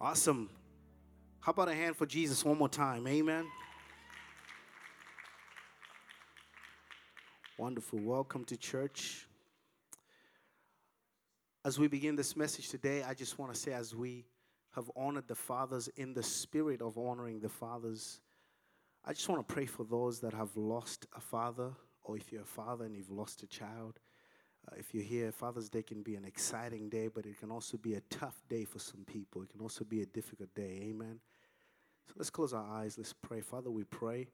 Awesome. How about a hand for Jesus one more time? Amen. Wonderful. Welcome to church. As we begin this message today, I just want to say, as we have honored the fathers in the spirit of honoring the fathers, I just want to pray for those that have lost a father, or if you're a father and you've lost a child. Uh, if you're here, Father's Day can be an exciting day, but it can also be a tough day for some people. It can also be a difficult day. Amen. So let's close our eyes. Let's pray. Father, we pray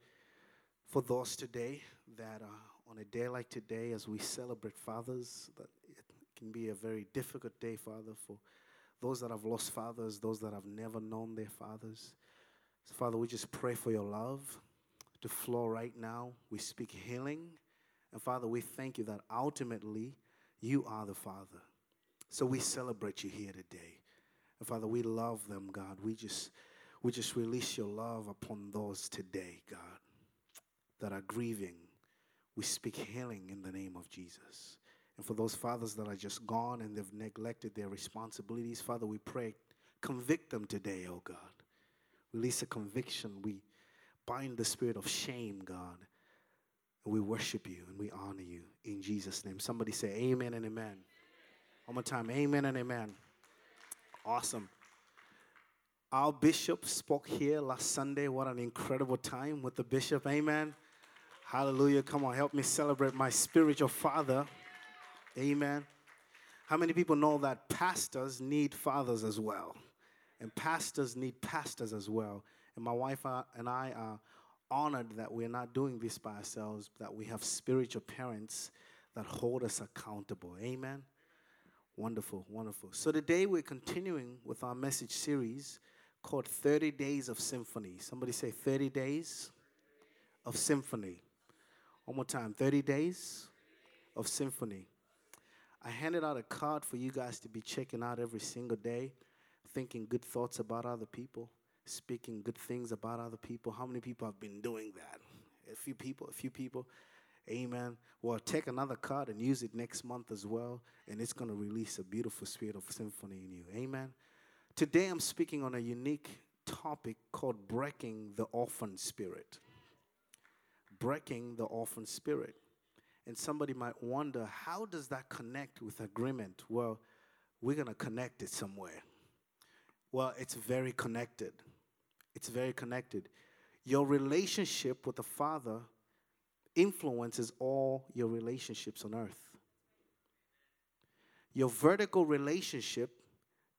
for those today that uh, on a day like today, as we celebrate fathers, that it can be a very difficult day, Father, for those that have lost fathers, those that have never known their fathers. So, Father, we just pray for your love to flow right now. We speak healing. And Father, we thank you that ultimately you are the Father. So we celebrate you here today. And Father, we love them, God. We just we just release your love upon those today, God, that are grieving. We speak healing in the name of Jesus. And for those fathers that are just gone and they've neglected their responsibilities, Father, we pray, convict them today, oh God. Release a conviction. We bind the spirit of shame, God. And we worship you and we honor you in Jesus' name. Somebody say amen and amen. One more time, amen and amen. Awesome. Our bishop spoke here last Sunday. What an incredible time with the bishop. Amen. Hallelujah. Come on, help me celebrate my spiritual father. Amen. How many people know that pastors need fathers as well? And pastors need pastors as well. And my wife uh, and I are honored that we're not doing this by ourselves, that we have spiritual parents that hold us accountable. Amen. Wonderful, wonderful. So today we're continuing with our message series called 30 Days of Symphony. Somebody say 30 Days of Symphony. One more time 30 Days of Symphony. I handed out a card for you guys to be checking out every single day, thinking good thoughts about other people speaking good things about other people. How many people have been doing that? A few people, a few people. Amen. Well, take another card and use it next month as well, and it's going to release a beautiful spirit of symphony in you. Amen. Today I'm speaking on a unique topic called breaking the orphan spirit. Breaking the orphan spirit. And somebody might wonder, how does that connect with agreement? Well, we're going to connect it somewhere. Well, it's very connected. It's very connected. Your relationship with the Father influences all your relationships on earth. Your vertical relationship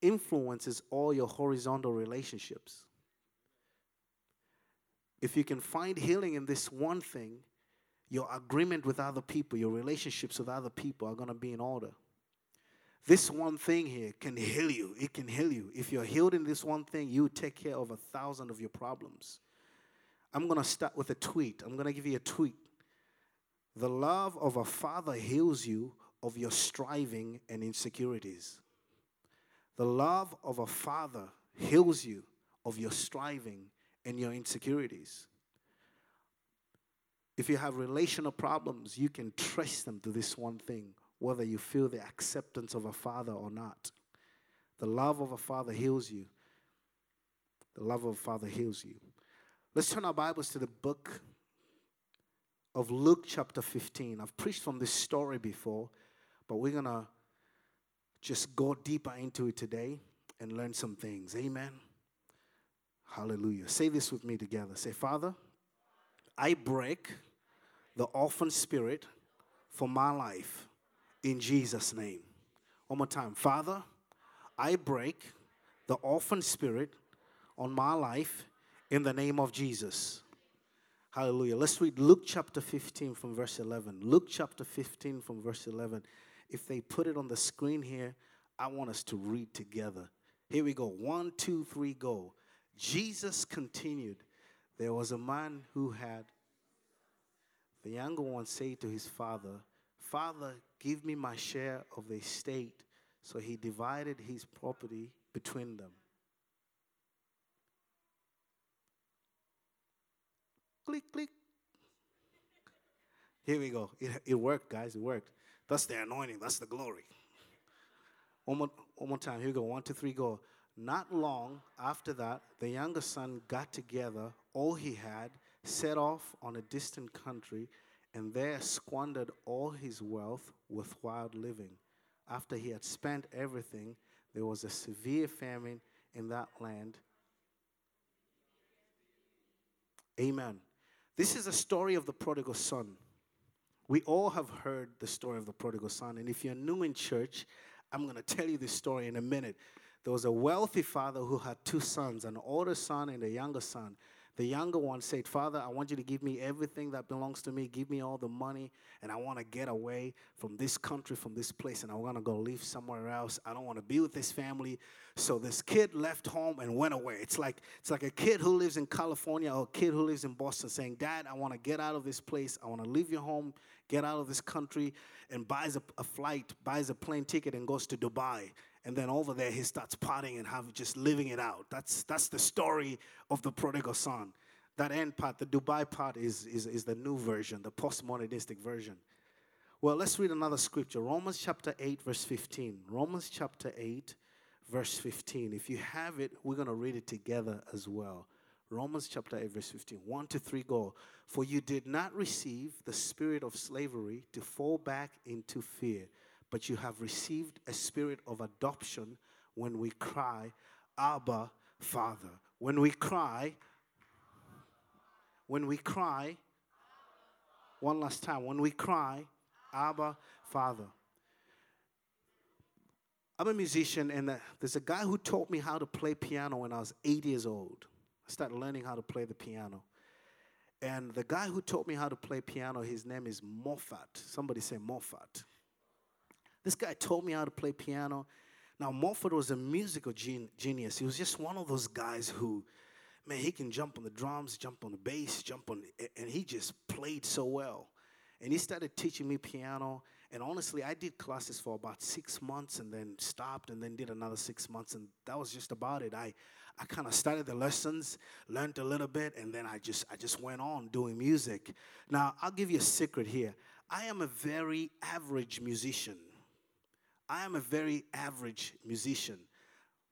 influences all your horizontal relationships. If you can find healing in this one thing, your agreement with other people, your relationships with other people are going to be in order. This one thing here can heal you. It can heal you. If you're healed in this one thing, you take care of a thousand of your problems. I'm going to start with a tweet. I'm going to give you a tweet. The love of a father heals you of your striving and insecurities. The love of a father heals you of your striving and your insecurities. If you have relational problems, you can trace them to this one thing whether you feel the acceptance of a father or not. The love of a father heals you. The love of a father heals you. Let's turn our Bibles to the book of Luke, chapter 15. I've preached from this story before, but we're going to just go deeper into it today and learn some things. Amen. Hallelujah. Say this with me together. Say, Father, I break the orphan spirit for my life in Jesus' name. One more time. Father, I break the orphan spirit on my life in the name of Jesus. Hallelujah. Let's read Luke chapter 15 from verse 11. Luke chapter 15 from verse 11. If they put it on the screen here, I want us to read together. Here we go. One, two, three, go. Jesus continued. There was a man who had the younger one say to his father, Father, give me my share of the estate. So he divided his property between them. Click, click. Here we go. It, it worked, guys. It worked. That's the anointing. That's the glory. One more, one more time. Here we go. One, two, three, go. Not long after that, the younger son got together all he had, set off on a distant country, and there squandered all his wealth with wild living. After he had spent everything, there was a severe famine in that land. Amen. This is a story of the prodigal son. We all have heard the story of the prodigal son. And if you're new in church, I'm going to tell you this story in a minute. There was a wealthy father who had two sons, an older son and a younger son. The younger one said, Father, I want you to give me everything that belongs to me. Give me all the money, and I want to get away from this country, from this place, and I want to go live somewhere else. I don't want to be with this family. So this kid left home and went away. It's like it's like a kid who lives in California or a kid who lives in Boston saying, Dad, I want to get out of this place. I want to leave your home, get out of this country, and buys a, a flight, buys a plane ticket, and goes to Dubai and then over there he starts partying and have just living it out. That's that's the story of the prodigal son. That end part, the Dubai part, is, is, is the new version, the postmodernistic version. Well, let's read another scripture. Romans chapter 8, verse 15. Romans chapter 8, verse 15. If you have it, we're going to read it together as well. Romans chapter 8, verse 15. 1 to 3 go. For you did not receive the spirit of slavery to fall back into fear but you have received a spirit of adoption when we cry, Abba, Father. When we cry, when we cry, one last time, when we cry, Abba, Father. I'm a musician, and uh, there's a guy who taught me how to play piano when I was eight years old. I started learning how to play the piano. And the guy who taught me how to play piano, his name is Moffat. Somebody say Moffat. This guy told me how to play piano. Now, Moffat was a musical gen- genius. He was just one of those guys who, man, he can jump on the drums, jump on the bass, jump on, and he just played so well. And he started teaching me piano. And honestly, I did classes for about six months and then stopped and then did another six months. And that was just about it. I, I kind of started the lessons, learned a little bit, and then I just, I just went on doing music. Now, I'll give you a secret here. I am a very average musician. I am a very average musician.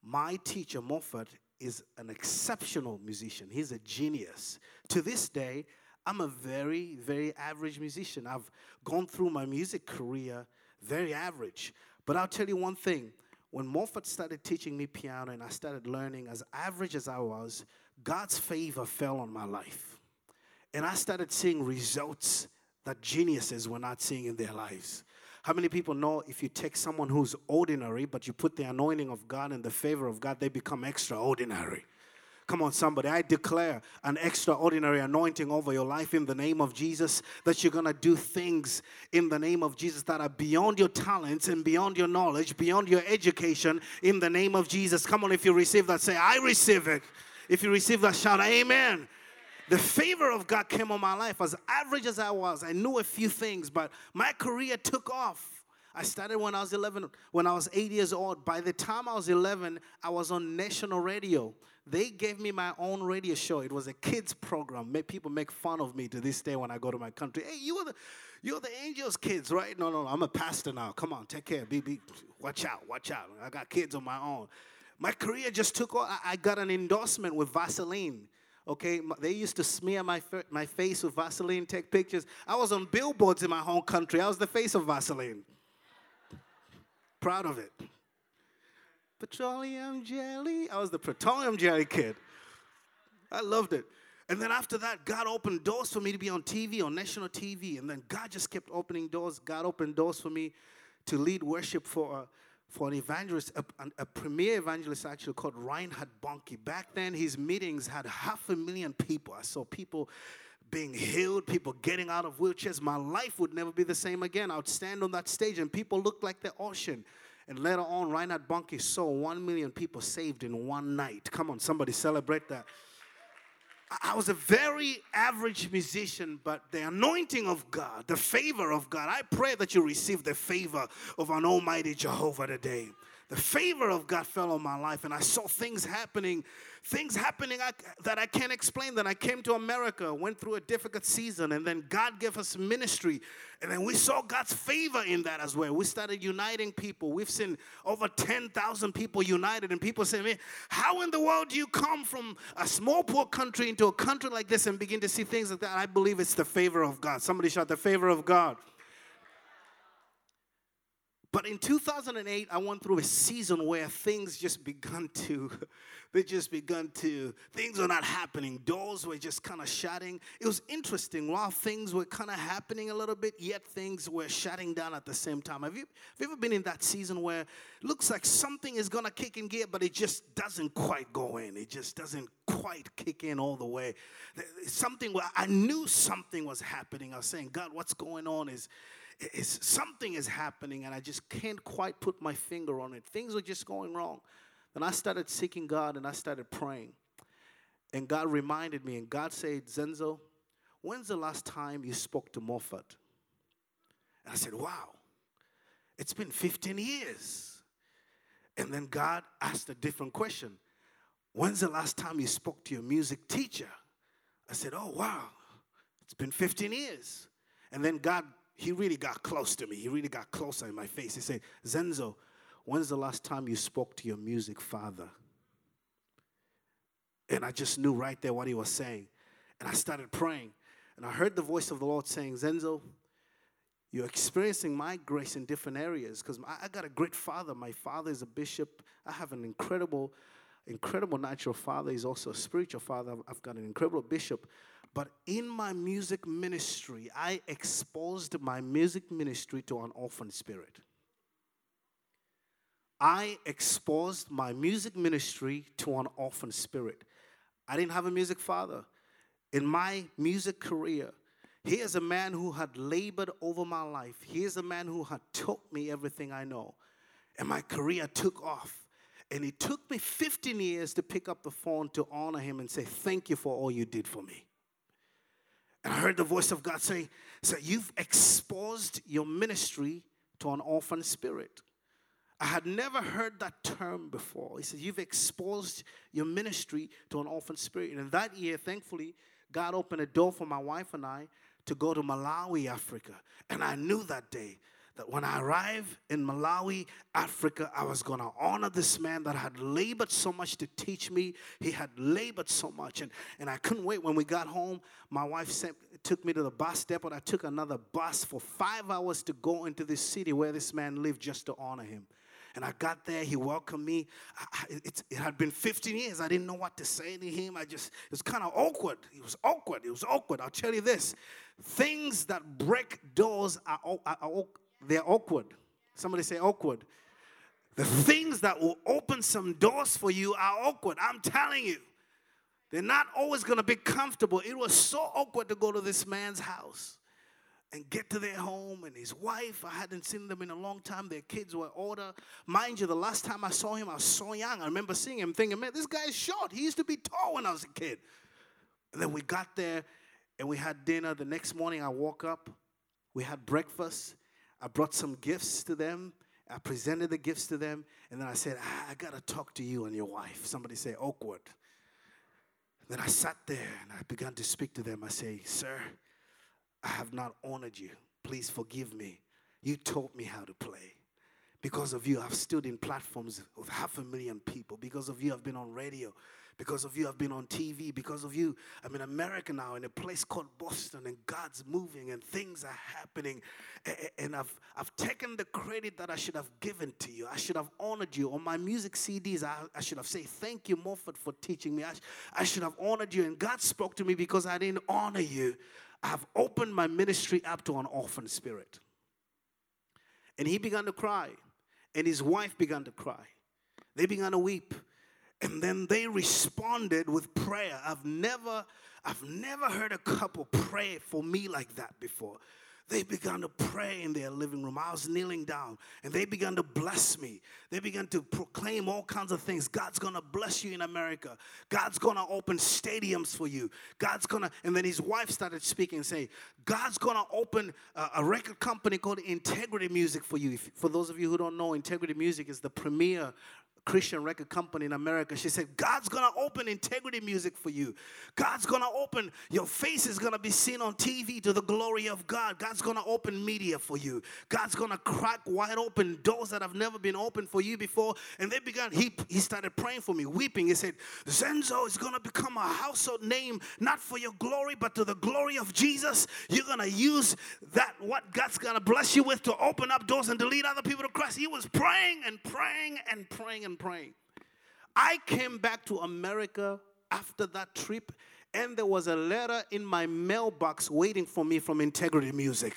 My teacher, Moffat, is an exceptional musician. He's a genius. To this day, I'm a very, very average musician. I've gone through my music career very average. But I'll tell you one thing when Moffat started teaching me piano and I started learning, as average as I was, God's favor fell on my life. And I started seeing results that geniuses were not seeing in their lives. How many people know if you take someone who's ordinary, but you put the anointing of God and the favor of God, they become extraordinary? Come on, somebody. I declare an extraordinary anointing over your life in the name of Jesus that you're going to do things in the name of Jesus that are beyond your talents and beyond your knowledge, beyond your education in the name of Jesus. Come on, if you receive that, say, I receive it. If you receive that, shout, Amen the favor of God came on my life. As average as I was, I knew a few things, but my career took off. I started when I was 11, when I was eight years old. By the time I was 11, I was on national radio. They gave me my own radio show. It was a kids program. People make fun of me to this day when I go to my country. Hey, you were the, you're the Angels kids, right? No, no, no. I'm a pastor now. Come on, take care. Be, be, watch out, watch out. I got kids on my own. My career just took off. I got an endorsement with Vaseline. Okay, they used to smear my, my face with Vaseline, take pictures. I was on billboards in my home country. I was the face of Vaseline. Proud of it. Petroleum jelly. I was the petroleum jelly kid. I loved it. And then after that, God opened doors for me to be on TV, on national TV. And then God just kept opening doors. God opened doors for me to lead worship for for an evangelist, a, a, premier evangelist actually called Reinhard Bonnke. Back then, his meetings had half a million people. I saw people being healed, people getting out of wheelchairs. My life would never be the same again. I would stand on that stage and people looked like the ocean. And later on, Reinhard Bonnke saw one million people saved in one night. Come on, somebody celebrate that. I was a very average musician, but the anointing of God, the favor of God, I pray that you receive the favor of an almighty Jehovah today. The favor of God fell on my life, and I saw things happening, things happening I, that I can't explain. Then I came to America, went through a difficult season, and then God gave us ministry, and then we saw God's favor in that as well. We started uniting people. We've seen over 10,000 people united, and people say, Man, how in the world do you come from a small, poor country into a country like this and begin to see things like that? I believe it's the favor of God. Somebody shout, The favor of God. But in 2008, I went through a season where things just begun to, they just begun to, things were not happening. Doors were just kind of shutting. It was interesting. While things were kind of happening a little bit, yet things were shutting down at the same time. Have you, have you ever been in that season where it looks like something is going to kick in gear, but it just doesn't quite go in? It just doesn't quite kick in all the way. Something where I knew something was happening. I was saying, God, what's going on is, is something is happening and I just can't quite put my finger on it. Things are just going wrong. Then I started seeking God and I started praying. And God reminded me, and God said, Zenzo, when's the last time you spoke to Moffat? And I said, Wow, it's been 15 years. And then God asked a different question When's the last time you spoke to your music teacher? I said, Oh, wow, it's been 15 years. And then God he really got close to me. He really got closer in my face. He said, Zenzo, when's the last time you spoke to your music father? And I just knew right there what he was saying. And I started praying. And I heard the voice of the Lord saying, Zenzo, you're experiencing my grace in different areas because I got a great father. My father is a bishop. I have an incredible, incredible natural father. He's also a spiritual father. I've got an incredible bishop. But in my music ministry, I exposed my music ministry to an orphan spirit. I exposed my music ministry to an orphan spirit. I didn't have a music father. In my music career, he is a man who had labored over my life. He is a man who had taught me everything I know. And my career took off. And it took me 15 years to pick up the phone to honor him and say, Thank you for all you did for me. And I heard the voice of God say, so You've exposed your ministry to an orphan spirit. I had never heard that term before. He said, You've exposed your ministry to an orphan spirit. And that year, thankfully, God opened a door for my wife and I to go to Malawi, Africa. And I knew that day that when I arrived in Malawi, Africa, I was going to honor this man that had labored so much to teach me. He had labored so much. And, and I couldn't wait. When we got home, my wife sent, took me to the bus depot. I took another bus for five hours to go into this city where this man lived just to honor him. And I got there, he welcomed me. I, it, it, had been 15 years. I didn't know what to say to him. I just, it was kind of awkward. It was awkward. It was awkward. I'll tell you this things that break doors are, are, are they're awkward. Somebody say awkward. The things that will open some doors for you are awkward. I'm telling you. They're not always going to be comfortable. It was so awkward to go to this man's house and get to their home and his wife. I hadn't seen them in a long time. Their kids were older. Mind you, the last time I saw him, I was so young. I remember seeing him thinking, man, this guy is short. He used to be tall when I was a kid. And then we got there and we had dinner. The next morning, I woke up. We had breakfast. I brought some gifts to them. I presented the gifts to them, and then I said, ah, I gotta talk to you and your wife. Somebody say, awkward. Then I sat there and I began to speak to them. I say, Sir, I have not honored you. Please forgive me. You taught me how to play. Because of you, I've stood in platforms with half a million people. Because of you, I've been on radio. Because of you, I've been on TV. Because of you, I'm in America now in a place called Boston, and God's moving and things are happening. And I've, I've taken the credit that I should have given to you. I should have honored you. On my music CDs, I, I should have said, Thank you, Moffat, for teaching me. I, I should have honored you. And God spoke to me because I didn't honor you. I've opened my ministry up to an orphan spirit. And he began to cry, and his wife began to cry. They began to weep. And then they responded with prayer. I've never, I've never heard a couple pray for me like that before. they began to pray in their living room. I was kneeling down and they began to bless me. They began to proclaim all kinds of things. God's gonna bless you in America. God's gonna open stadiums for you. God's gonna, and then his wife started speaking and saying, God's gonna open a, a record company called Integrity Music for you. If, for those of you who don't know, Integrity Music is the premier Christian record company in America. She said, God's gonna open integrity music for you. God's gonna open, your face is gonna be seen on TV to the glory of God. God's gonna open media for you. God's gonna crack wide open doors that have never been opened for you before. And they began, he, he started praying for me, weeping. He said, Zenzo is gonna become a household name, not for your glory, but to the glory of Jesus. You're gonna use that, what God's gonna bless you with, to open up doors and to lead other people to Christ. He was praying and praying and praying and praying. I came back to America after that trip, and there was a letter in my mailbox waiting for me from Integrity Music.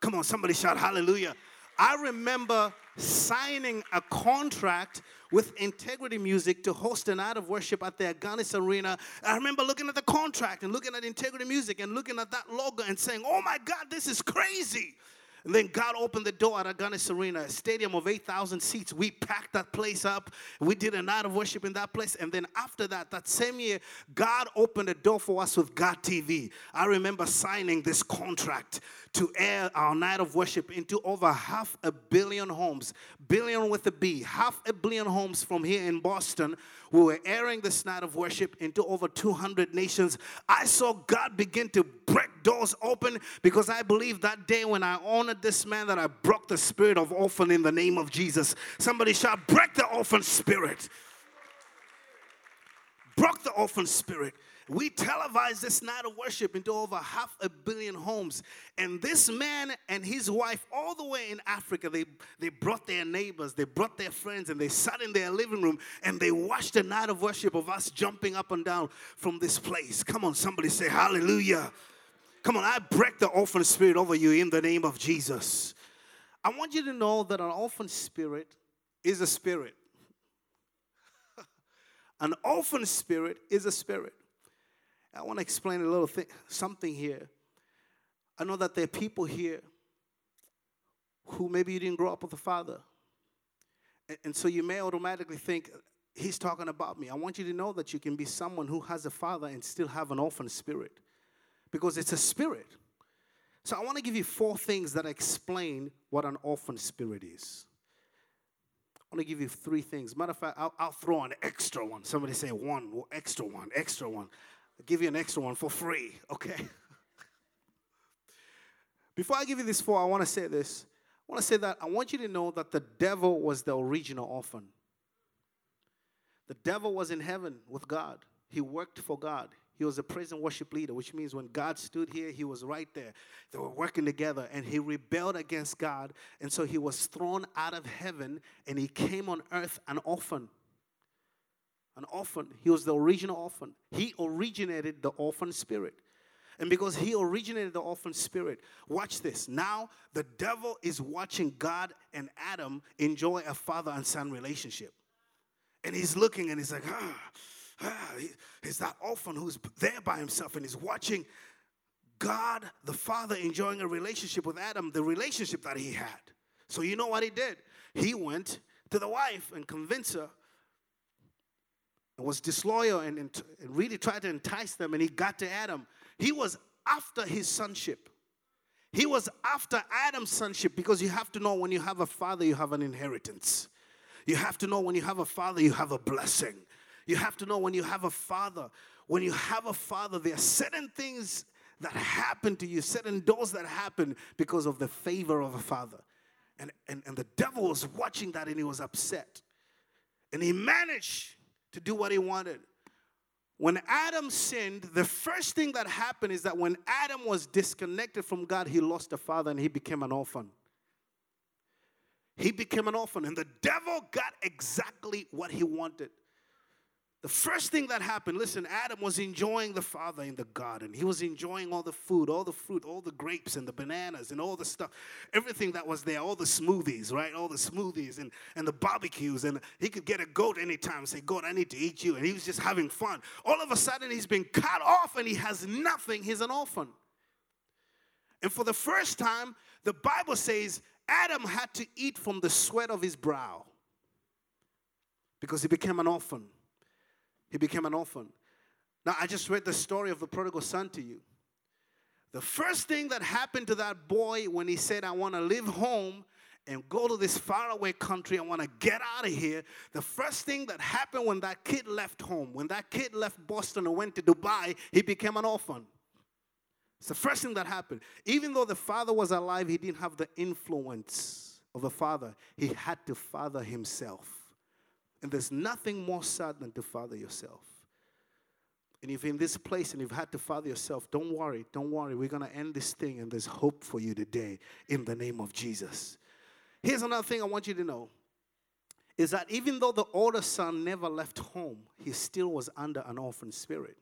Come on, somebody shout hallelujah. I remember signing a contract with Integrity Music to host a night of worship at the Agganis Arena. I remember looking at the contract and looking at Integrity Music and looking at that logo and saying, Oh my God, this is crazy. And then God opened the door at Agganis Arena, a stadium of 8,000 seats. We packed that place up. We did a night of worship in that place. And then after that, that same year, God opened a door for us with God TV. I remember signing this contract to air our night of worship into over half a billion homes, billion with a B, half a billion homes from here in Boston. We were airing this night of worship into over 200 nations. I saw God begin to break doors open because I believe that day when I honored this man that I broke the spirit of orphan in the name of Jesus. Somebody shall break the orphan spirit. Broke the orphan spirit. We televised this night of worship into over half a billion homes. And this man and his wife, all the way in Africa, they, they brought their neighbors, they brought their friends, and they sat in their living room and they watched the night of worship of us jumping up and down from this place. Come on, somebody say hallelujah. Come on, I break the orphan spirit over you in the name of Jesus. I want you to know that an orphan spirit is a spirit. an orphan spirit is a spirit. I want to explain a little thing, something here. I know that there are people here who maybe you didn't grow up with a father. And, and so you may automatically think, he's talking about me. I want you to know that you can be someone who has a father and still have an orphan spirit because it's a spirit. So I want to give you four things that explain what an orphan spirit is. I want to give you three things. Matter of fact, I'll, I'll throw an extra one. Somebody say one, extra one, extra one. I'll give you an extra one for free, okay? Before I give you this four, I want to say this. I want to say that I want you to know that the devil was the original orphan. The devil was in heaven with God. He worked for God. He was a praise and worship leader, which means when God stood here, he was right there. They were working together, and he rebelled against God. And so he was thrown out of heaven, and he came on earth an orphan. An orphan. He was the original orphan. He originated the orphan spirit. And because he originated the orphan spirit, watch this. Now the devil is watching God and Adam enjoy a father and son relationship. And he's looking and he's like, ah ah, he's that orphan who's there by himself and he's watching God the Father enjoying a relationship with Adam, the relationship that he had. So you know what he did? He went to the wife and convinced her and was disloyal and, and, and really tried to entice them and he got to Adam. He was after his sonship. He was after Adam's sonship because you have to know when you have a father, you have an inheritance. You have to know when you have a father, you have a blessing. You have to know when you have a father, when you have a father, there are certain things that happen to you, certain doors that happen because of the favor of a father. And, and, and the devil was watching that and he was upset. And he managed to do what he wanted. When Adam sinned, the first thing that happened is that when Adam was disconnected from God, he lost a father and he became an orphan. He became an orphan, and the devil got exactly what he wanted. The first thing that happened, listen, Adam was enjoying the Father in the garden. He was enjoying all the food, all the fruit, all the grapes and the bananas and all the stuff, everything that was there, all the smoothies, right? All the smoothies and, and the barbecues. And he could get a goat anytime say, God, I need to eat you. And he was just having fun. All of a sudden, he's been cut off and he has nothing. He's an orphan. And for the first time, the Bible says Adam had to eat from the sweat of his brow because he became an orphan. He became an orphan. Now, I just read the story of the prodigal son to you. The first thing that happened to that boy when he said, I want to live home and go to this faraway country, I want to get out of here. The first thing that happened when that kid left home, when that kid left Boston and went to Dubai, he became an orphan. It's the first thing that happened. Even though the father was alive, he didn't have the influence of a father. He had to father himself. And there's nothing more sad than to father yourself. And if you're in this place and you've had to father yourself, don't worry, don't worry. We're going to end this thing and there's hope for you today in the name of Jesus. Here's another thing I want you to know is that even though the older son never left home, he still was under an orphan spirit.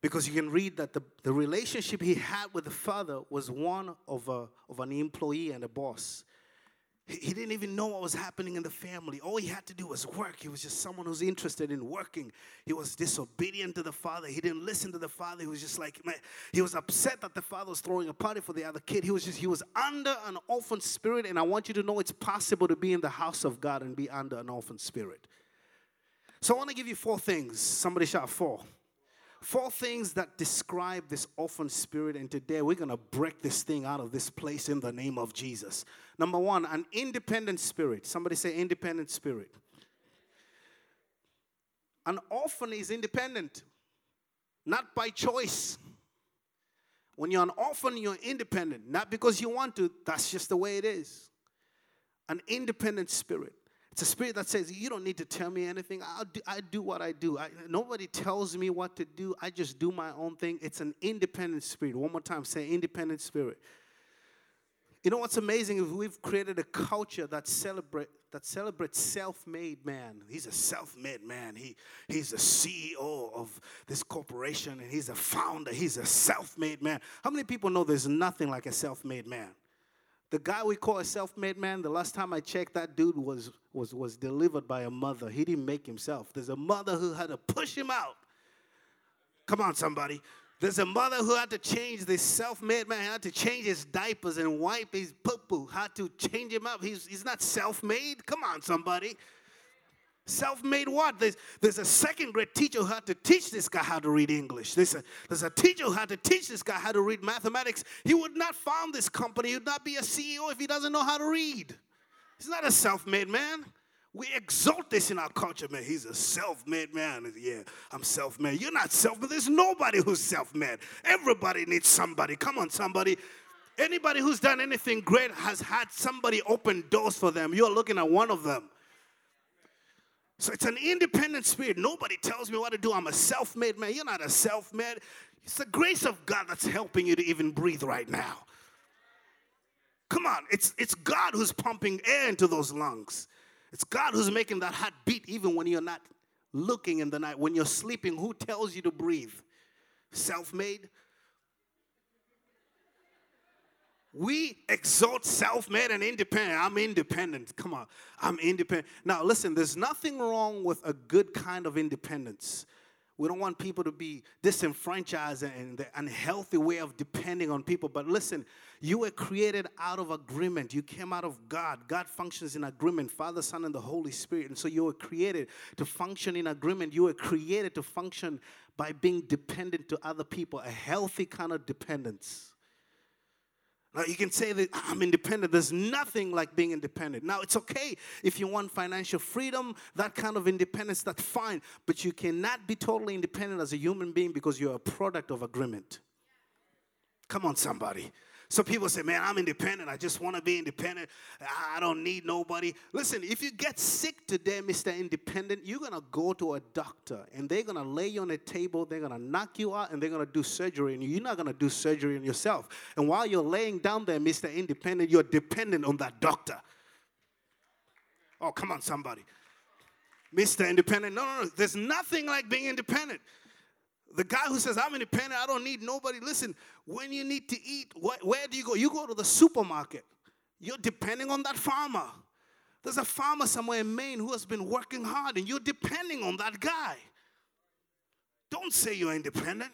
Because you can read that the, the relationship he had with the father was one of, a, of an employee and a boss. He, didn't even know what was happening in the family. All he had to do was work. He was just someone who's interested in working. He was disobedient to the father. He didn't listen to the father. He was just like, man, he was upset that the father was throwing a party for the other kid. He was just, he was under an orphan spirit. And I want you to know it's possible to be in the house of God and be under an orphan spirit. So I want to give you four things. Somebody shout four. Four things that describe this orphan spirit, and today we're going to break this thing out of this place in the name of Jesus. Number one, an independent spirit. Somebody say, independent spirit. An orphan is independent, not by choice. When you're an orphan, you're independent, not because you want to, that's just the way it is. An independent spirit. It's a spirit that says, You don't need to tell me anything. I'll do, I do what I do. I, nobody tells me what to do. I just do my own thing. It's an independent spirit. One more time, say independent spirit. You know what's amazing is we've created a culture that celebrate that celebrates self-made man. He's a self-made man. He he's a CEO of this corporation and he's a founder. He's a self-made man. How many people know there's nothing like a self-made man? The guy we call a self-made man, the last time I checked, that dude was, was, was delivered by a mother. He didn't make himself. There's a mother who had to push him out. Come on, somebody. There's a mother who had to change this self-made man, had to change his diapers and wipe his poo-poo, had to change him up. He's, he's not self-made. Come on, somebody. Self made what? There's, there's a second grade teacher who had to teach this guy how to read English. There's a, there's a teacher who had to teach this guy how to read mathematics. He would not found this company, he would not be a CEO if he doesn't know how to read. He's not a self made man. We exalt this in our culture, man. He's a self made man. Yeah, I'm self made. You're not self made. There's nobody who's self made. Everybody needs somebody. Come on, somebody. Anybody who's done anything great has had somebody open doors for them. You're looking at one of them. So it's an independent spirit. Nobody tells me what to do. I'm a self made man. You're not a self made. It's the grace of God that's helping you to even breathe right now. Come on, it's, it's God who's pumping air into those lungs. It's God who's making that heart beat even when you're not looking in the night. When you're sleeping, who tells you to breathe? Self made? We exalt self made and independent. I'm independent. Come on. I'm independent. Now, listen, there's nothing wrong with a good kind of independence. We don't want people to be disenfranchised and the unhealthy way of depending on people. But listen, you were created out of agreement. You came out of God. God functions in agreement, Father, Son, and the Holy Spirit. And so you were created to function in agreement. You were created to function by being dependent to other people, a healthy kind of dependence. You can say that I'm independent. There's nothing like being independent. Now, it's okay if you want financial freedom, that kind of independence, that's fine. But you cannot be totally independent as a human being because you're a product of agreement. Come on, somebody. So people say, man, I'm independent. I just want to be independent. I don't need nobody. Listen, if you get sick today, Mr. Independent, you're going to go to a doctor and they're going to lay you on a table. They're going to knock you out and they're going to do surgery And you. You're not going to do surgery on yourself. And while you're laying down there, Mr. Independent, you're dependent on that doctor. Oh, come on, somebody. Mr. Independent. No, no, no. There's nothing like being independent. The guy who says, I'm independent, I don't need nobody. Listen, when you need to eat, where do you go? You go to the supermarket. You're depending on that farmer. There's a farmer somewhere in Maine who has been working hard, and you're depending on that guy. Don't say you're independent.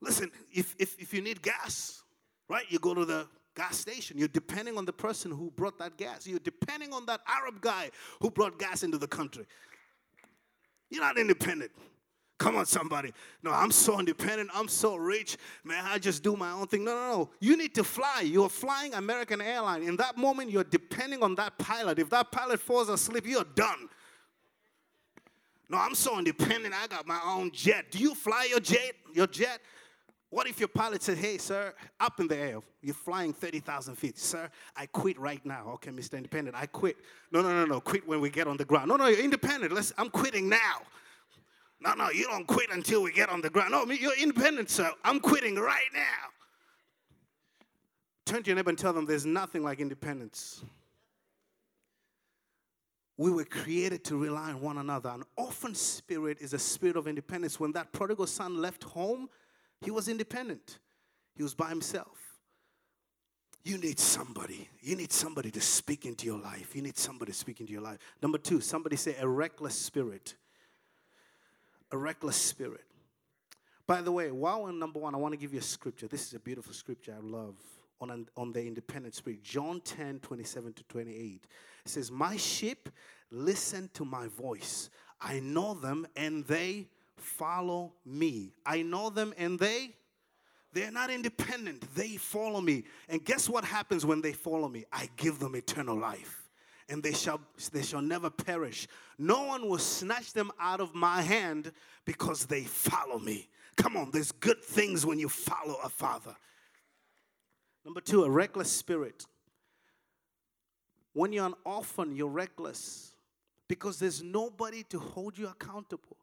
Listen, if, if, if you need gas, right? You go to the gas station. You're depending on the person who brought that gas. You're depending on that Arab guy who brought gas into the country. You're not independent. Come on, somebody. No, I'm so independent. I'm so rich. Man, I just do my own thing. No, no, no. You need to fly. You're flying American airline. In that moment, you're depending on that pilot. If that pilot falls asleep, you're done. No, I'm so independent. I got my own jet. Do you fly your jet? Your jet? What if your pilot said, Hey, sir, up in the air, you're flying 30,000 feet. Sir, I quit right now. Okay, Mr. Independent, I quit. No, no, no, no, quit when we get on the ground. No, no, you're independent. Let's, I'm quitting now. No, no, you don't quit until we get on the ground. No, you're independent, sir. I'm quitting right now. Turn to your neighbor and tell them there's nothing like independence. We were created to rely on one another. An orphan spirit is a spirit of independence. When that prodigal son left home, he was independent, he was by himself. You need somebody. You need somebody to speak into your life. You need somebody to speak into your life. Number two, somebody say a reckless spirit. A reckless spirit. By the way, while on number one, I want to give you a scripture. This is a beautiful scripture I love on, on the independent spirit. John 10 27 to 28. It says, My sheep listen to my voice. I know them and they follow me. I know them and they they're not independent. They follow me. And guess what happens when they follow me? I give them eternal life. And they shall they shall never perish. No one will snatch them out of my hand because they follow me. Come on, there's good things when you follow a father. Number 2, a reckless spirit. When you're an orphan, you're reckless because there's nobody to hold you accountable.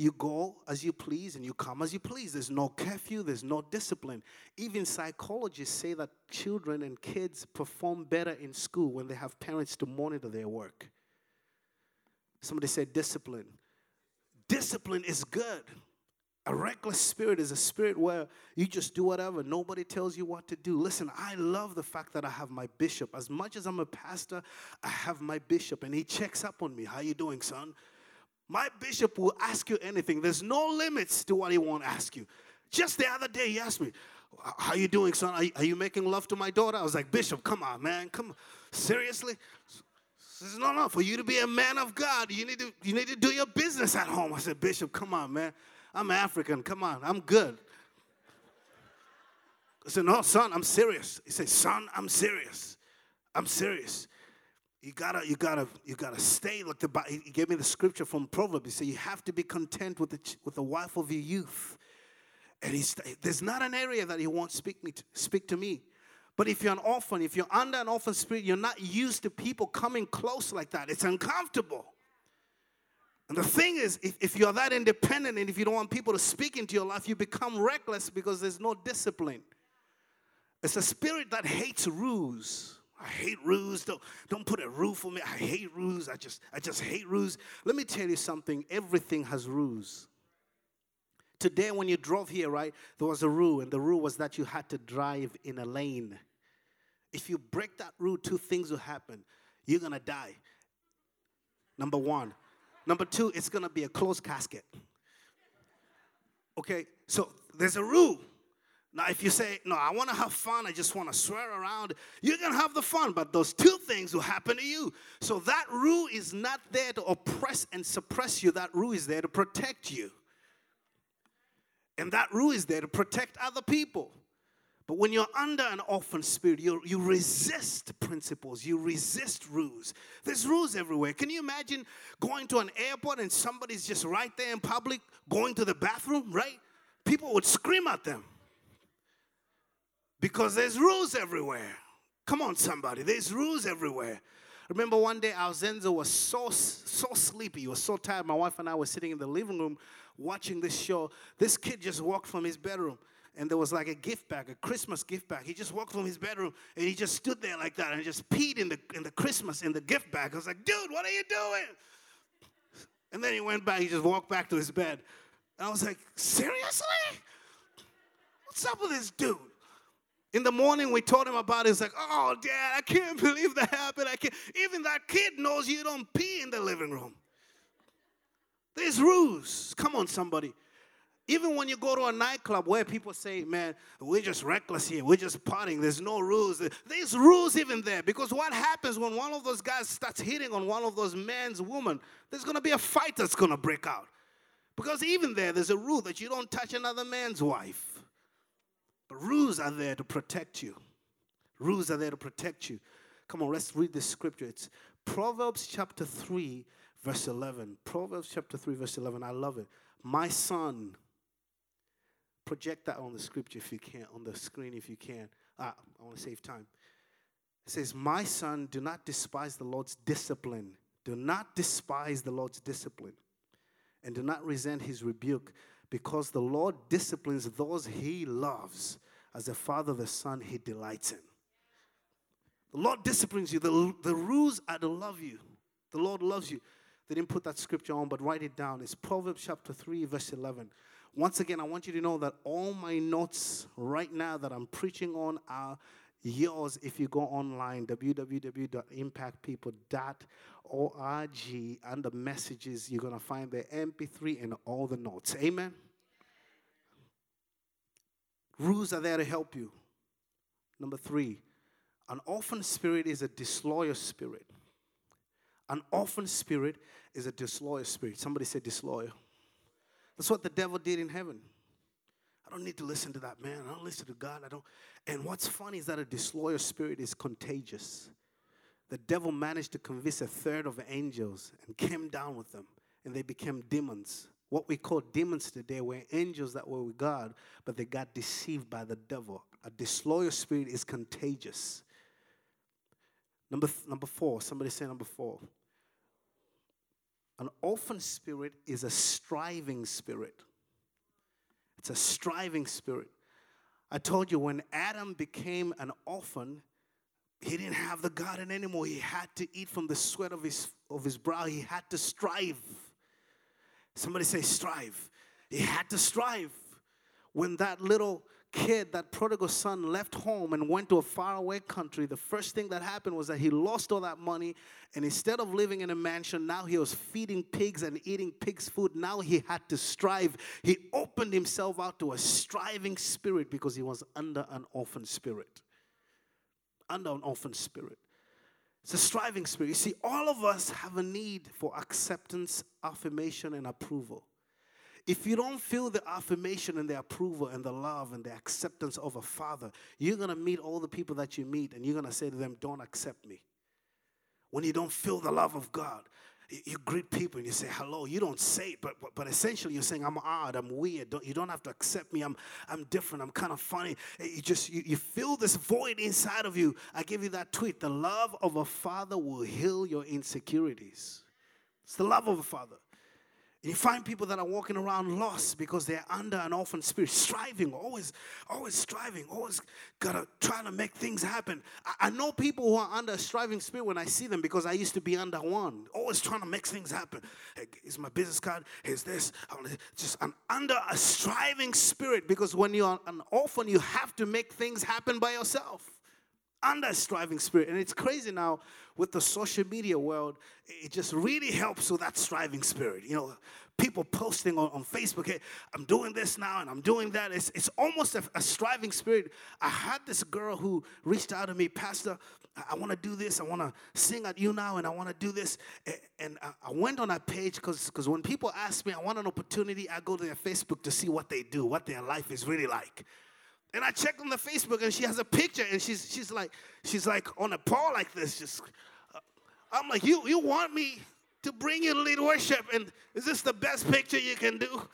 You go as you please and you come as you please. There's no curfew, there's no discipline. Even psychologists say that children and kids perform better in school when they have parents to monitor their work. Somebody said discipline. Discipline is good. A reckless spirit is a spirit where you just do whatever. Nobody tells you what to do. Listen, I love the fact that I have my bishop. As much as I'm a pastor, I have my bishop and he checks up on me. How you doing, son? My bishop will ask you anything. There's no limits to what he won't ask you. Just the other day, he asked me, "How you doing, son? Are you, making love to my daughter?" I was like, "Bishop, come on, man, come on, seriously." Says, no, no. For you to be a man of God, you need to you need to do your business at home. I said, Bishop, come on, man. I'm African. Come on, I'm good. I said, No, son, I'm serious. He said, Son, I'm serious. I'm serious you gotta you gotta you gotta stay like the he gave me the scripture from proverbs. He said you have to be content with the with the wife of your youth. And he's there's not an area that he won't speak me to, speak to me. But if you're an orphan if you're under an orphan spirit you're not used to people coming close like that. It's uncomfortable. And the thing is if, if you're that independent and if you don't want people to speak into your life you become reckless because there's no discipline. It's a spirit that hates rules I hate rules. Don't, don't put a rule for me. I hate rules. I just, I just hate rules. Let me tell you something. Everything has rules. Today, when you drove here, right, there was a rule, and the rule was that you had to drive in a lane. If you break that rule, two things will happen. You're gonna die. Number one. Number two, it's gonna be a closed casket. Okay, so there's a rule. Now, if you say, No, I want to have fun, I just want to swear around, going to have the fun, but those two things will happen to you. So that rule is not there to oppress and suppress you, that rule is there to protect you. And that rule is there to protect other people. But when you're under an orphan spirit, you, you resist principles, you resist rules. There's rules everywhere. Can you imagine going to an airport and somebody's just right there in public going to the bathroom, right? People would scream at them. Because there's rules everywhere. Come on, somebody. There's rules everywhere. Remember one day Alzenzo was so so sleepy, he was so tired. My wife and I were sitting in the living room watching this show. This kid just walked from his bedroom and there was like a gift bag, a Christmas gift bag. He just walked from his bedroom and he just stood there like that and just peed in the in the Christmas in the gift bag. I was like, dude, what are you doing? And then he went back, he just walked back to his bed. And I was like, seriously? What's up with this dude? In the morning, we told him about it. It's like, oh, dad, I can't believe that happened. I can't. Even that kid knows you don't pee in the living room. There's rules. Come on, somebody. Even when you go to a nightclub where people say, man, we're just reckless here, we're just partying, there's no rules. There's rules even there because what happens when one of those guys starts hitting on one of those men's woman, there's gonna be a fight that's gonna break out. Because even there, there's a rule that you don't touch another man's wife. Rules are there to protect you. Rules are there to protect you. Come on, let's read the scripture. It's Proverbs chapter 3, verse 11. Proverbs chapter 3, verse 11. I love it. My son, project that on the scripture if you can, on the screen if you can. Ah, I want to save time. It says, My son, do not despise the Lord's discipline. Do not despise the Lord's discipline. And do not resent his rebuke, because the Lord disciplines those he loves. As a father, the son he delights in. The Lord disciplines you. The, the rules are to love you. The Lord loves you. They didn't put that scripture on, but write it down. It's Proverbs chapter 3, verse 11. Once again, I want you to know that all my notes right now that I'm preaching on are yours if you go online, www.impactpeople.org. Under messages, you're going to find the MP3 and all the notes. Amen. Rules are there to help you. Number three, an orphan spirit is a disloyal spirit. An orphan spirit is a disloyal spirit. Somebody said disloyal. That's what the devil did in heaven. I don't need to listen to that man. I don't listen to God. I don't. And what's funny is that a disloyal spirit is contagious. The devil managed to convince a third of angels and came down with them, and they became demons. What we call demons today were angels that were with God, but they got deceived by the devil. A disloyal spirit is contagious. Number, number four, somebody say number four. An orphan spirit is a striving spirit. It's a striving spirit. I told you when Adam became an orphan, he didn't have the garden anymore. He had to eat from the sweat of his, of his brow. He had to strive. Somebody say, strive. He had to strive. When that little kid, that prodigal son, left home and went to a faraway country, the first thing that happened was that he lost all that money. And instead of living in a mansion, now he was feeding pigs and eating pigs' food. Now he had to strive. He opened himself out to a striving spirit because he was under an orphan spirit. Under an orphan spirit. It's a striving spirit. You see, all of us have a need for acceptance, affirmation, and approval. If you don't feel the affirmation and the approval and the love and the acceptance of a father, you're going to meet all the people that you meet and you're going to say to them, Don't accept me. When you don't feel the love of God, you greet people and you say hello. You don't say it, but, but, but essentially you're saying, I'm odd, I'm weird. Don't, you don't have to accept me. I'm, I'm different. I'm kind of funny. Eh, you just, you, you feel this void inside of you. I give you that tweet. The love of a father will heal your insecurities. It's the love of a father. You find people that are walking around lost because they're under an orphan spirit, striving, always, always striving, always gotta trying to make things happen. I, I, know people who are under a striving spirit when I see them because I used to be under one, always trying to make things happen. Hey, here's my business card. Here's this. Just I'm under a striving spirit because when you're an orphan, you have to make things happen by yourself under striving spirit. And it's crazy now with the social media world, it just really helps with that striving spirit. You know, people posting on, on Facebook, hey, I'm doing this now and I'm doing that. It's, it's almost a, a striving spirit. I had this girl who reached out to me, Pastor, I, I want to do this. I want to sing at you now and I want to do this. And, I, I went on that page because when people ask me, I want an opportunity, I go to their Facebook to see what they do, what their life is really like. And I checked on the Facebook and she has a picture and she's she's like she's like on a pole like this just uh, I'm like you you want me to bring you to lead worship and is this the best picture you can do?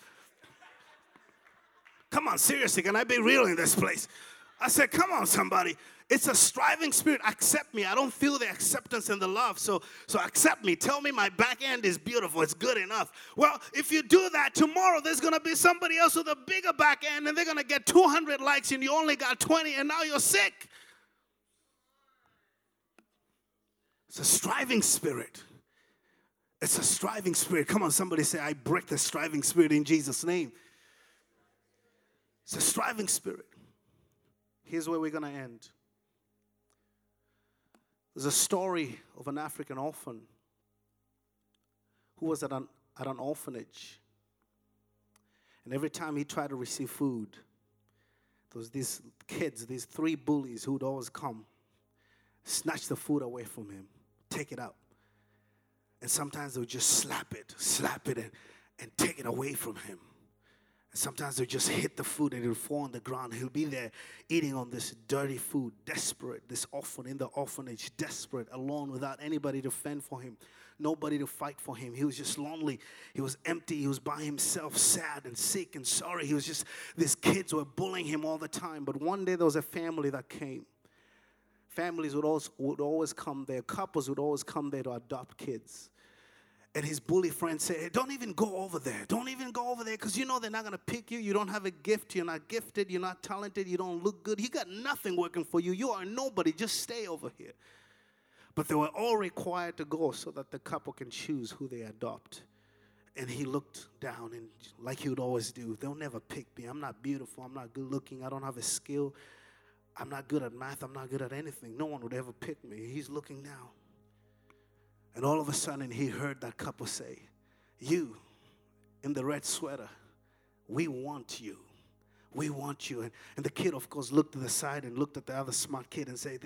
Come on, seriously, can I be real in this place? I said, come on, somebody. It's a striving spirit. Accept me. I don't feel the acceptance and the love. So, so accept me. Tell me my back end is beautiful. It's good enough. Well, if you do that, tomorrow there's going to be somebody else with a bigger back end and they're going to get 200 likes and you only got 20 and now you're sick. It's a striving spirit. It's a striving spirit. Come on, somebody say, I break the striving spirit in Jesus' name. It's a striving spirit. Here's where we're going to end. There's a story of an African orphan who was at an, at an orphanage. And every time he tried to receive food, there was these kids, these three bullies who would always come, snatch the food away from him, take it out. And sometimes they would just slap it, slap it, and, and take it away from him. Sometimes they'll just hit the food and it'll fall on the ground. He'll be there eating on this dirty food, desperate, this orphan in the orphanage, desperate, alone without anybody to fend for him, nobody to fight for him. He was just lonely. He was empty. He was by himself, sad and sick and sorry. He was just, these kids were bullying him all the time. But one day there was a family that came. Families would always, would always come there, couples would always come there to adopt kids. And his bully friend said, hey, Don't even go over there. Don't even go over there because you know they're not going to pick you. You don't have a gift. You're not gifted. You're not talented. You don't look good. You got nothing working for you. You are nobody. Just stay over here. But they were all required to go so that the couple can choose who they adopt. And he looked down and, like he would always do, they'll never pick me. I'm not beautiful. I'm not good looking. I don't have a skill. I'm not good at math. I'm not good at anything. No one would ever pick me. He's looking down. And all of a sudden, he heard that couple say, You in the red sweater, we want you. We want you. And, and the kid, of course, looked to the side and looked at the other smart kid and said,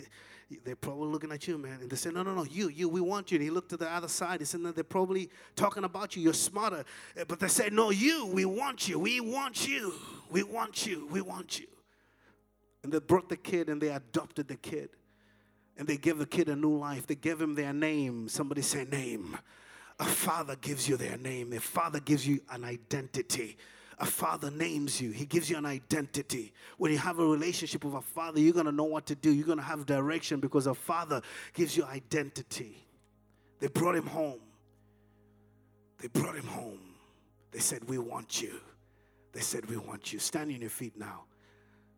They're probably looking at you, man. And they said, No, no, no, you, you, we want you. And he looked to the other side. He said, No, they're probably talking about you. You're smarter. Eh, but they said, No, you, we want you. We want you. We want you. We want you. And they brought the kid and they adopted the kid and they give the kid a new life. They give him their name. Somebody say, name. A father gives you their name. A father gives you an identity. A father names you, he gives you an identity. When you have a relationship with a father, you're going to know what to do. You're going to have direction because a father gives you identity. They brought him home. They brought him home. They said, We want you. They said, We want you. Stand on your feet now.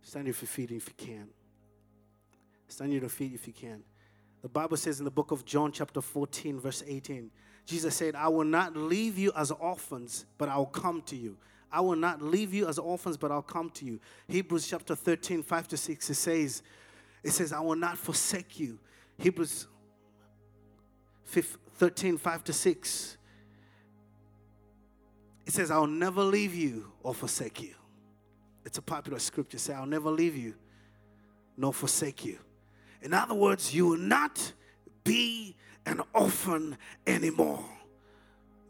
Stand on your feet if you can. Stand your feet if you can. The Bible says in the book of John, chapter 14, verse 18, Jesus said, I will not leave you as orphans, but I'll come to you. I will not leave you as orphans, but I'll come to you. Hebrews chapter 13, 5 to 6, it says, it says, I will not forsake you. Hebrews 13, 5 to 6. It says, I'll never leave you or forsake you. It's a popular scripture. Say, I'll never leave you nor forsake you. In other words, you will not be an orphan anymore.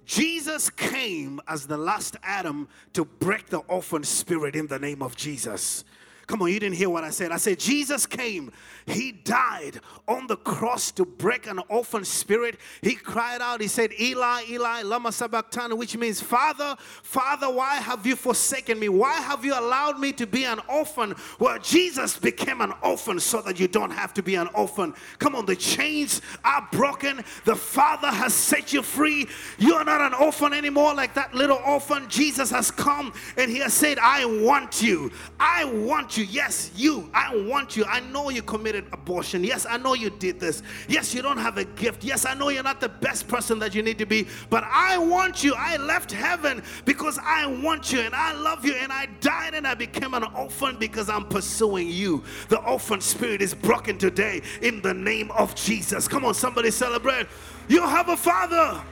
Jesus came as the last Adam to break the orphan spirit in the name of Jesus. Come on, you didn't hear what I said. I said, Jesus came. He died on the cross to break an orphan spirit. He cried out, He said, Eli, Eli, Lama Sabachthani, which means, Father, Father, why have you forsaken me? Why have you allowed me to be an orphan? Well, Jesus became an orphan so that you don't have to be an orphan. Come on, the chains are broken. The Father has set you free. You are not an orphan anymore like that little orphan. Jesus has come and He has said, I want you. I want you. Yes, you. I want you. I know you committed abortion. Yes, I know you did this. Yes, you don't have a gift. Yes, I know you're not the best person that you need to be. But I want you. I left heaven because I want you and I love you. And I died and I became an orphan because I'm pursuing you. The orphan spirit is broken today in the name of Jesus. Come on, somebody celebrate. You have a father.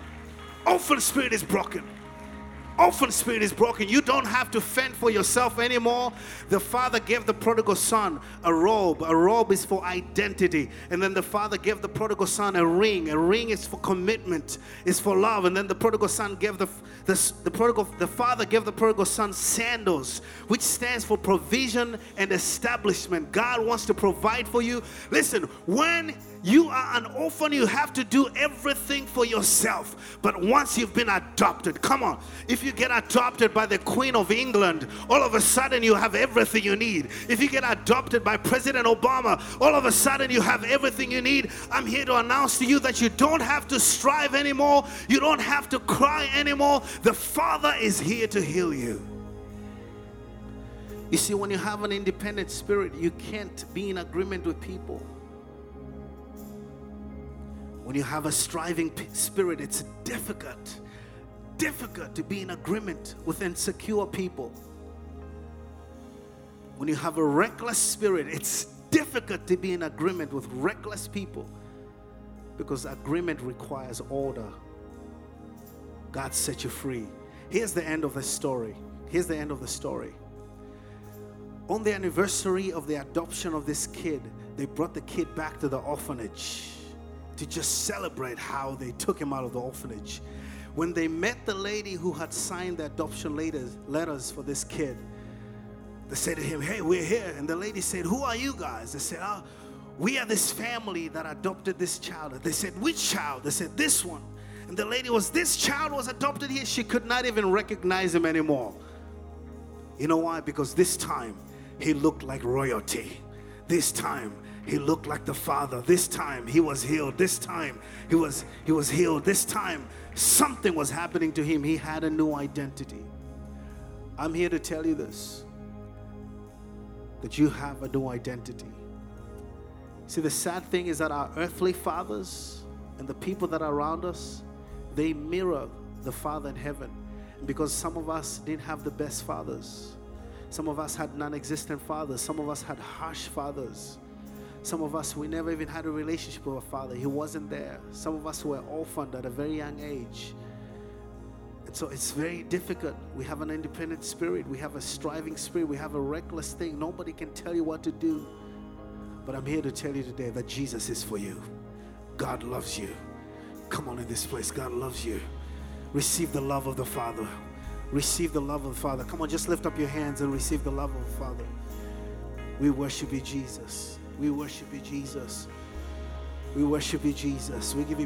Orphan spirit is broken orphan spirit is broken. You don't have to fend for yourself anymore. The father gave the prodigal son a robe. A robe is for identity. And then the father gave the prodigal son a ring. A ring is for commitment, is for love. And then the prodigal son gave the, the, the prodigal the father gave the prodigal son sandals, which stands for provision and establishment. God wants to provide for you. Listen, when you are an orphan, you have to do everything for yourself. But once you've been adopted, come on, if you get adopted by the Queen of England, all of a sudden you have everything you need. If you get adopted by President Obama, all of a sudden you have everything you need. I'm here to announce to you that you don't have to strive anymore, you don't have to cry anymore. The Father is here to heal you. You see, when you have an independent spirit, you can't be in agreement with people. When you have a striving spirit, it's difficult, difficult to be in agreement with insecure people. When you have a reckless spirit, it's difficult to be in agreement with reckless people because agreement requires order. God set you free. Here's the end of the story. Here's the end of the story. On the anniversary of the adoption of this kid, they brought the kid back to the orphanage to just celebrate how they took him out of the orphanage. When they met the lady who had signed the adoption letters, for this kid, they said to him, Hey, we're here. And the lady said, Who are you guys? They said, Oh, we are this family that adopted this child. They said, Which child? They said, This one. And the lady was, This child was adopted here. She could not even recognize him anymore. You know why? Because this time he looked like royalty. This time he looked like the father. This time he was healed. This time he was he was healed. This time something was happening to him. He had a new identity. I'm here to tell you this that you have a new identity. See, the sad thing is that our earthly fathers and the people that are around us, they mirror the Father in heaven. Because some of us didn't have the best fathers. Some of us had non existent fathers. Some of us had harsh fathers. Some of us, we never even had a relationship with a father. He wasn't there. Some of us were orphaned at a very young age. And so it's very difficult. We have an independent spirit. We have a striving spirit. We have a reckless thing. Nobody can tell you what to do. But I'm here to tell you today that Jesus is for you. God loves you. Come on in this place. God loves you. Receive the love of the Father. Receive the love of the Father. Come on, just lift up your hands and receive the love of the Father. We worship you, Jesus. We worship you, Jesus. We worship you, Jesus. We give you